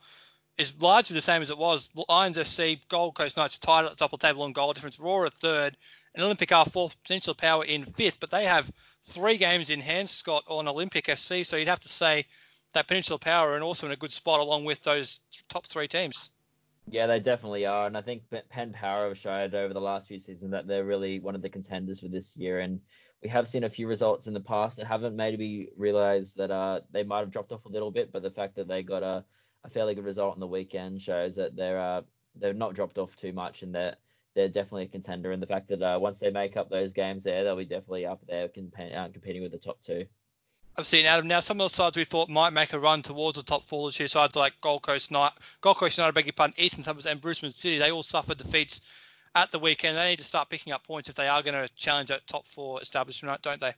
is largely the same as it was. Lions FC, Gold Coast Knights tied at the top of the table on goal difference, Roar at third, and Olympic are fourth, Peninsula Power in fifth, but they have three games in hand, Scott, on Olympic FC, so you'd have to say that Peninsula Power are also in a good spot along with those top three teams. Yeah, they definitely are, and I think Penn Power have showed over the last few seasons that they're really one of the contenders for this year. And we have seen a few results in the past that haven't made me realise that uh, they might have dropped off a little bit, but the fact that they got a, a fairly good result on the weekend shows that they're uh, they're not dropped off too much, and that they're, definitely a contender. And the fact that uh, once they make up those games there, they'll be definitely up there comp- uh, competing with the top two. I've seen Adam. Now, some of the sides we thought might make a run towards the top four this year, sides like Gold Coast Night, Gold Coast United, beg your pardon, Eastern Suburbs, and Brisbane City, they all suffered defeats at the weekend. They need to start picking up points if they are going to challenge that top four establishment, don't they?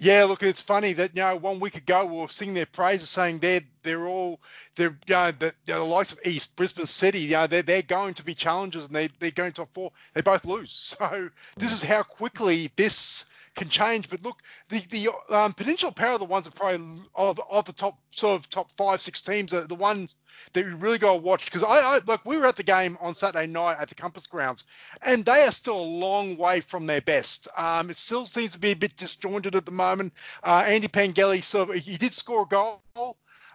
Yeah, look, it's funny that you know one week ago we were singing their praises, saying they're they're all they're you know, the, the likes of East Brisbane City, you know, they're they're going to be challengers and they they're going top four. They both lose, so this mm. is how quickly this can change. But look, the the um, Peninsula Power the ones that probably of, of the top sort of top five six teams are the ones that you really got to watch because I, I look we were at the game on Saturday night at the Compass Grounds and they are still a long way from their best. Um, it still seems to be a bit disjointed at the moment. Uh, Andy Pengelly sort of he did score a goal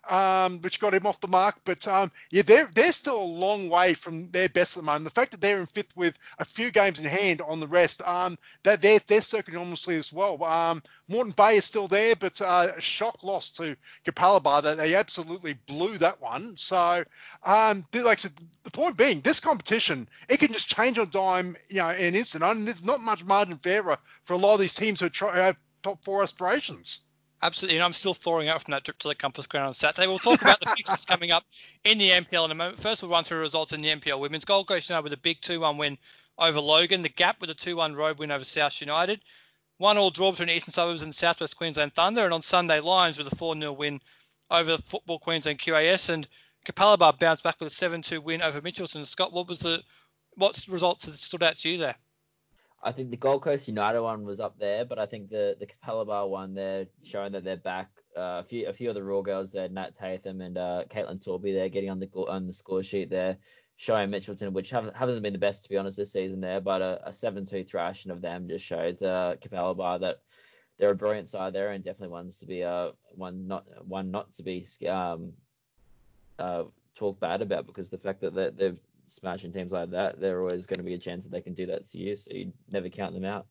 um, which got him off the mark. But um, yeah, they're they're still a long way from their best at the moment. The fact that they're in fifth with a few games in hand on the rest, um, that they're they're circling enormously as well. Um, Moreton Bay is still there, but uh, a shock loss to Capalaba that they absolutely blew that one. So, um, like I said, the point being, this competition it can just change on dime, you know, in an instant. And there's not much margin for error for a lot of these teams who try, have top four aspirations. Absolutely, and I'm still thawing out from that trip to the Compass Ground on Saturday. We'll talk about the fixtures coming up in the NPL in a moment. First, we'll run through results in the NPL Women's. Gold Coast United with a big 2-1 win over Logan. The Gap with a 2-1 road win over South United. One all draw between Eastern Suburbs and Southwest Queensland Thunder. And on Sunday, Lions with a 4-0 win over Football Queensland QAS. And Capalaba bounced back with a 7-2 win over Mitchelton. Scott, what was the what results that stood out to you there? I think the Gold Coast United one was up there, but I think the the Capalaba one, they're showing that they're back. Uh, a few a few of the Roar girls there, Nat Tatham and uh, Caitlin Torby, they're getting on the on the score sheet there, showing Mitchelton, which haven't, haven't been the best to be honest this season there, but a, a 7-2 thrashing of them just shows uh, Capalaba that they're a brilliant side there and definitely ones to be uh one not one not to be um uh talk bad about because the fact that they've smashing teams like that, there always going to be a chance that they can do that to you. So you never count them out.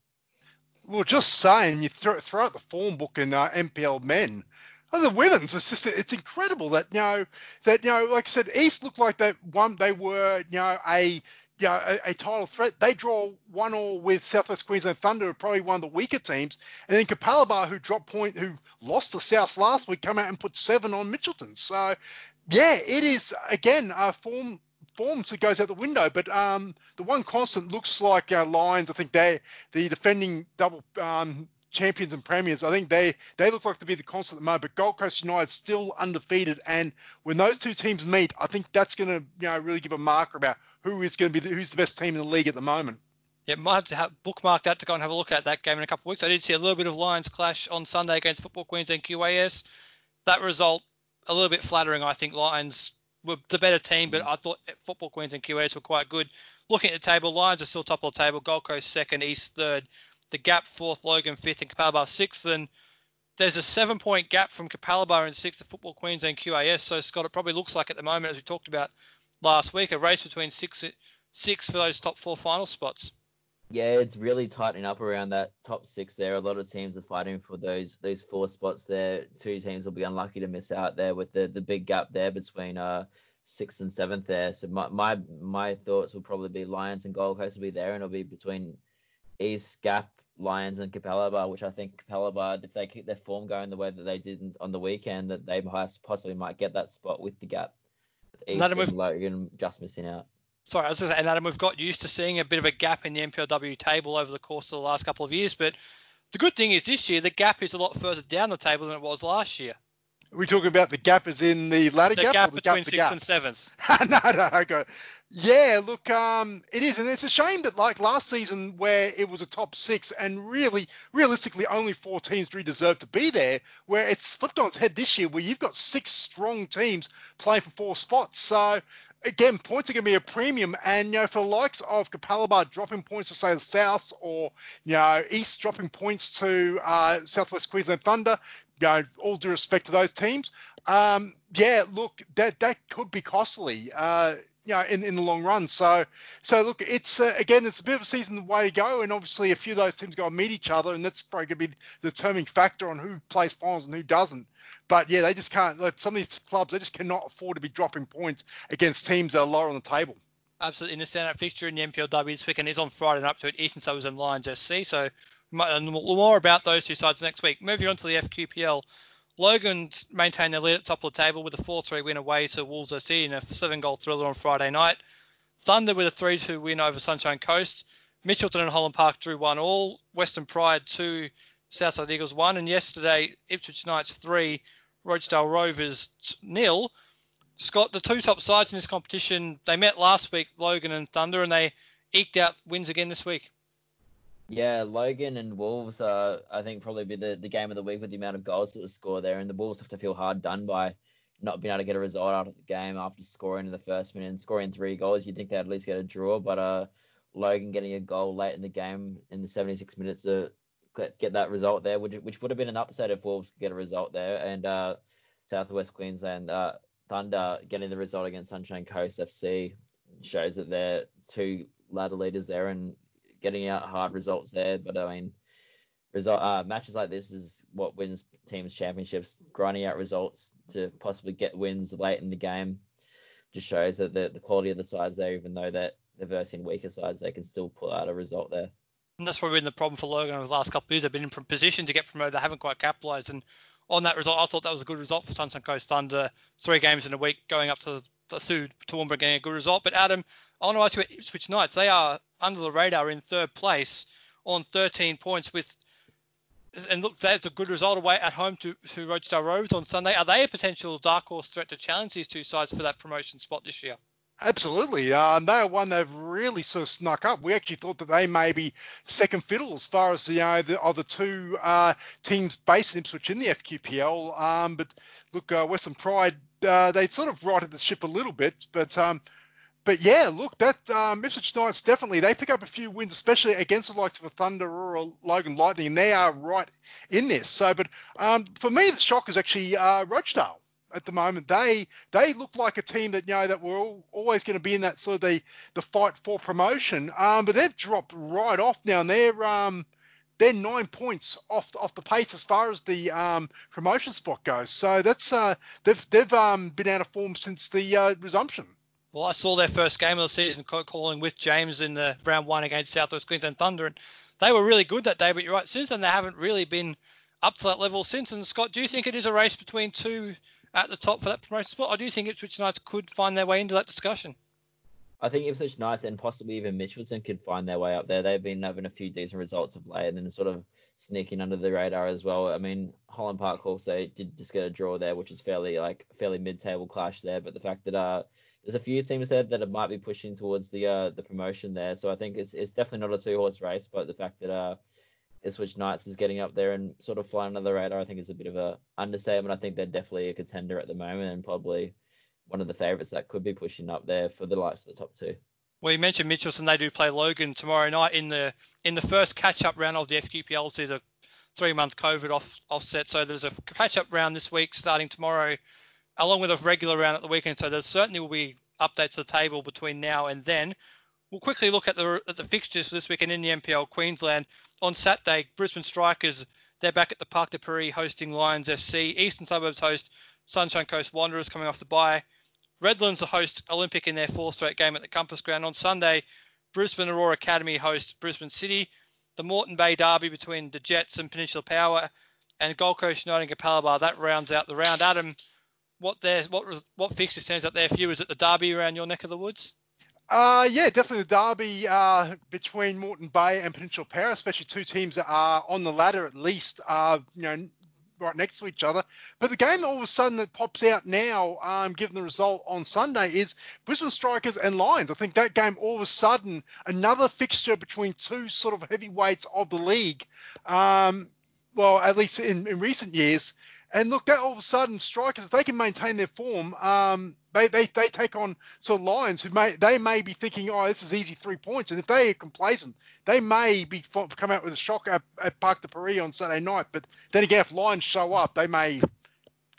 Well, just saying, you throw, throw out the form book in uh, NPL men. Oh, the women's, it's just it's incredible that you know that you know, like I said, East looked like they one they were you know a you know, a, a, title threat. They draw one all with Southwest Queensland Thunder, probably one of the weaker teams, and then Capalaba, who dropped point, who lost to South last week, come out and put seven on Mitchelton. So, yeah, it is again a form form that goes out the window. But um, the one constant looks like uh, Lions. I think they the defending double um, champions and premiers. I think they they look like to be the constant at the moment. But Gold Coast United still undefeated, and when those two teams meet, I think that's going to you know really give a marker about who is going to be the, who's the best team in the league at the moment. Yeah, might have to have bookmark that to go and have a look at that game in a couple of weeks. I did see a little bit of Lions clash on Sunday against Football Queensland QAS. That result a little bit flattering, I think. Lions were the better team, but mm. I thought Football Queensland QAS were quite good. looking at the table, Lions are still top of the table. Gold Coast second, East third. The gap fourth, Logan fifth, and Capalaba sixth. And there's a seven-point gap from Capalaba in sixth to Football Queensland QAS. So Scott, it probably looks like at the moment, as we talked about last week, a race between six six for those top four final spots. Yeah, it's really tightening up around that top six there. A lot of teams are fighting for those those four spots there. Two teams will be unlucky to miss out there with the, the big gap there between uh sixth and seventh there. So my my, my thoughts will probably be Lions and Gold Coast will be there, and it'll be between East Gap, Lions, and Capalaba, which I think Capalaba, if they keep their form going the way that they did on the weekend, that they possibly might get that spot with the gap. East Adam, and Logan just missing out. Sorry, I was going to say, and Adam, we've got used to seeing a bit of a gap in the NPLW table over the course of the last couple of years, but the good thing is this year the gap is a lot further down the table than it was last year. Are we talking about the gap is in the ladder The gap, gap or the between gap, sixth gap? and seventh. no, no, okay. Yeah, look, um, it is, and it's a shame that like last season where it was a top six, and really, realistically, only four teams really deserve to be there. Where it's flipped on its head this year, where you've got six strong teams playing for four spots. So again, points are going to be a premium, and you know, for the likes of Capalaba dropping points to say the Souths, or you know, East dropping points to uh, Southwest Queensland Thunder. You know, all due respect to those teams. Um, yeah, look, that that could be costly. Uh, you know, in, in the long run. So, so look, it's uh, again, it's a bit of a season way to go, and obviously a few of those teams go and meet each other, and that's probably going to be the determining factor on who plays finals and who doesn't. But yeah, they just can't. Like, some of these clubs, they just cannot afford to be dropping points against teams that are lower on the table. Absolutely. In the standout fixture in the NPLW this weekend is on Friday and up to it, Eastern Suburbs and Lions FC. So more about those two sides next week. Moving on to the FQPL. Logan maintained their lead at top of the table with a 4-3 win away to Wolves SC in a seven-goal thriller on Friday night. Thunder with a 3-2 win over Sunshine Coast. Mitchelton and Holland Park drew one all. Western Pride 2, Southside Eagles 1. And yesterday, Ipswich Knights 3, Rochdale Rovers nil. Scott, the two top sides in this competition, they met last week, Logan and Thunder, and they eked out wins again this week. Yeah, Logan and Wolves are, I think, probably be the, the game of the week with the amount of goals that was scored there. And the Wolves have to feel hard done by not being able to get a result out of the game after scoring in the first minute and scoring three goals. You'd think they'd at least get a draw, but uh, Logan getting a goal late in the game in the 76 minutes to get- get that result there, which, which would have been an upset if Wolves could get a result there. And uh, Southwest Queensland uh, Thunder getting the result against Sunshine Coast FC shows that they're two ladder leaders there and getting out hard results there. But I mean, result uh, matches like this is what wins teams championships. Grinding out results to possibly get wins late in the game just shows that the, the quality of the sides there, even though that they're versing weaker sides, they can still pull out a result there. And that's probably been the problem for Logan over the last couple of years. They've been in position to get promoted. They haven't quite capitalised. And on that result, I thought that was a good result for Sunshine Coast Thunder. Three games in a week going up to the to Toowoomba getting a good result. But Adam, I want to ask you about Ipswich Knights. They are under the radar in third place on 13 points with. And look, that's a good result away at home to, to Rochdale Rovers on Sunday. Are they a potential dark horse threat to challenge these two sides for that promotion spot this year? Absolutely. Um, they are one they've really sort of snuck up. We actually thought that they may be second fiddle as far as the, you know, the of the two uh, teams based in Ipswich in the FQPL. Um, but look, uh, Western Pride, uh, they sort of righted the ship a little bit. But um, but yeah, look, that um, Ipswich Knights definitely they pick up a few wins, especially against the likes of a Thunder or a Logan Lightning, and they are right in this. So, but um, for me, the shock is actually uh, Rochdale at the moment. They they look like a team that you know that we're all, always going to be in that sort of the the fight for promotion. Um, but they've dropped right off now, and they're um they're nine points off off the pace as far as the um, promotion spot goes. So that's uh they've they've um been out of form since the uh, resumption. Well, I saw their first game of the season calling with James in the round one against Southwest Queensland Thunder, and they were really good that day. But you're right, since then they haven't really been up to that level since. And Scott, do you think it is a race between two at the top for that promotion spot, or do you think Ipswich Knights could find their way into that discussion? I think Ipswich Knights and possibly even Mitchelton could find their way up there. They've been having a few decent results of late and then sort of sneaking under the radar as well. I mean, Holland Park also did just get a draw there, which is fairly like fairly mid-table clash there. But the fact that uh there's a few teams there that might be pushing towards the uh the promotion there, so I think it's it's definitely not a two-horse race. But the fact that uh Ipswich Knights is getting up there and sort of flying under the radar, I think is a bit of a understatement. I think they're definitely a contender at the moment and probably one of the favourites that could be pushing up there for the likes of the top two. Well, you mentioned Mitchelton. They do play Logan tomorrow night in the in the first catch-up round of the FQPL. It's a three-month COVID off, offset. So there's a catch-up round this week starting tomorrow, along with a regular round at the weekend. So there certainly will be updates to the table between now and then. We'll quickly look at the at the fixtures this weekend in the NPL Queensland. On Saturday, Brisbane Strikers they're back at the Parc de Paris hosting Lions FC. Eastern Suburbs host Sunshine Coast Wanderers coming off the bye. Redlands the host Olympic in their fourth straight game at the Compass Ground on Sunday. Brisbane Roar Academy host Brisbane City. The Moreton Bay Derby between the Jets and Peninsula Power, and Gold Coast United and Capalaba. That rounds out the round. Adam, what there, what what fixture stands out there for you? Is it the Derby around your neck of the woods? Uh, yeah, definitely the derby uh, between Moreton Bay and Peninsula Power, especially two teams that are on the ladder at least, uh, you know, right next to each other. But the game all of a sudden that pops out now, um, given the result on Sunday, is Brisbane Strikers and Lions. I think that game all of a sudden another fixture between two sort of heavyweights of the league. Um, well, at least in, in recent years. And look, that all of a sudden, strikers, if they can maintain their form, um, they, they, they take on sort of Lions who may they may be thinking, oh, this is easy three points. And if they are complacent, they may be come out with a shock at, at Parc de Paris on Saturday night. But then again, if Lions show up, they may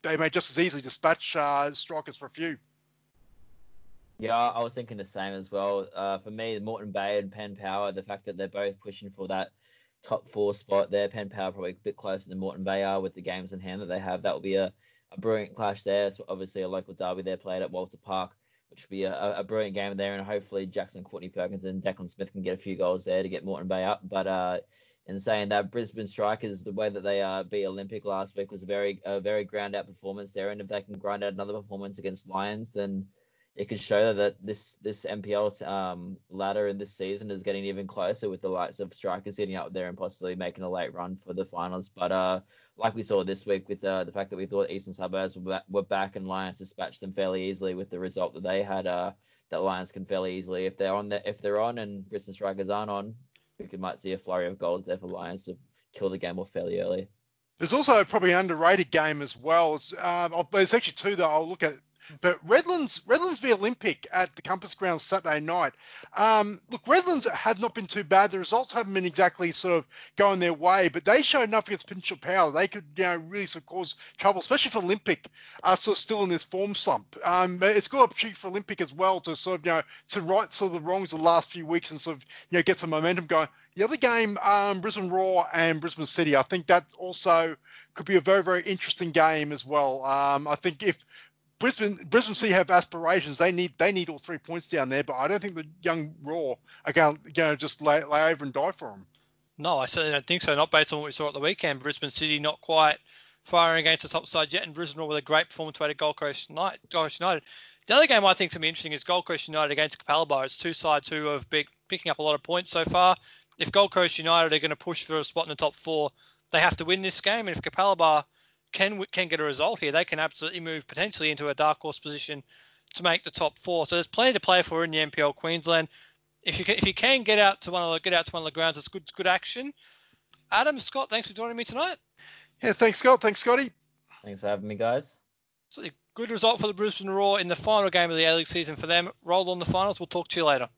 they may just as easily dispatch uh, strikers for a few. Yeah, I was thinking the same as well. Uh, for me, Moreton Bay and Penn Power, the fact that they're both pushing for that top four spot there, Penn Power probably a bit closer than Moreton Bay are with the games in hand that they have. That will be a, a brilliant clash there. So obviously a local derby there played at Walter Park, which will be a, a brilliant game there. And hopefully Jackson Courtney Perkins and Declan Smith can get a few goals there to get Moreton Bay up. But uh, in saying that, Brisbane Strikers, the way that they uh, beat Olympic last week was a very a very ground out performance there. And if they can grind out another performance against Lions, then it could show that this this NPL um, ladder in this season is getting even closer with the likes of strikers sitting up there and possibly making a late run for the finals. But uh, like we saw this week with uh, the fact that we thought Eastern Suburbs were back, and Lions dispatched them fairly easily with the result that they had. Uh, that Lions can fairly easily if they're on the, if they're on and Brisbane Strikers aren't on, we could might see a flurry of goals there for Lions to kill the game off fairly early. There's also probably an underrated game as well. It's, um, there's actually two that I'll look at but Redlands, Redlands v Olympic at the Compass Ground Saturday night. Um, look, Redlands have not been too bad. The results haven't been exactly sort of going their way, but they showed enough against Peninsula Power. They could, you know, really sort of cause trouble, especially for Olympic, uh, sort of still in this form slump. Um, it's a good opportunity for Olympic as well to sort of, you know, to right sort of the wrongs of the last few weeks and sort of, you know, get some momentum going. The other game, um, Brisbane Roar and Brisbane City, I think that also could be a very, very interesting game as well. Um, I think if Brisbane Brisbane City have aspirations. They need they need all three points down there, but I don't think the young Roar are going, to just lay, lay over and die for them. No, I certainly don't think so. Not based on what we saw at the weekend. Brisbane City not quite firing against the top side yet, and Brisbane Roar with a great performance by the Gold Coast United. Gold Coast United. The other game I think is going to be interesting is Gold Coast United against Capalaba. It's two sides who have been picking up a lot of points so far. If Gold Coast United are going to push for a spot in the top four, they have to win this game. And if Capalaba can can get a result here, they can absolutely move potentially into a dark horse position to make the top four. So there's plenty to play for in the NPL Queensland. If you can, if you can get out to one of the get out to one of the grounds, it's good it's good action. Adam Scott, thanks for joining me tonight. Yeah, thanks Scott. Thanks Scotty. Thanks for having me, guys. So good result for the Brisbane Roar in the final game of the A League season for them. Roll on the finals. We'll talk to you later.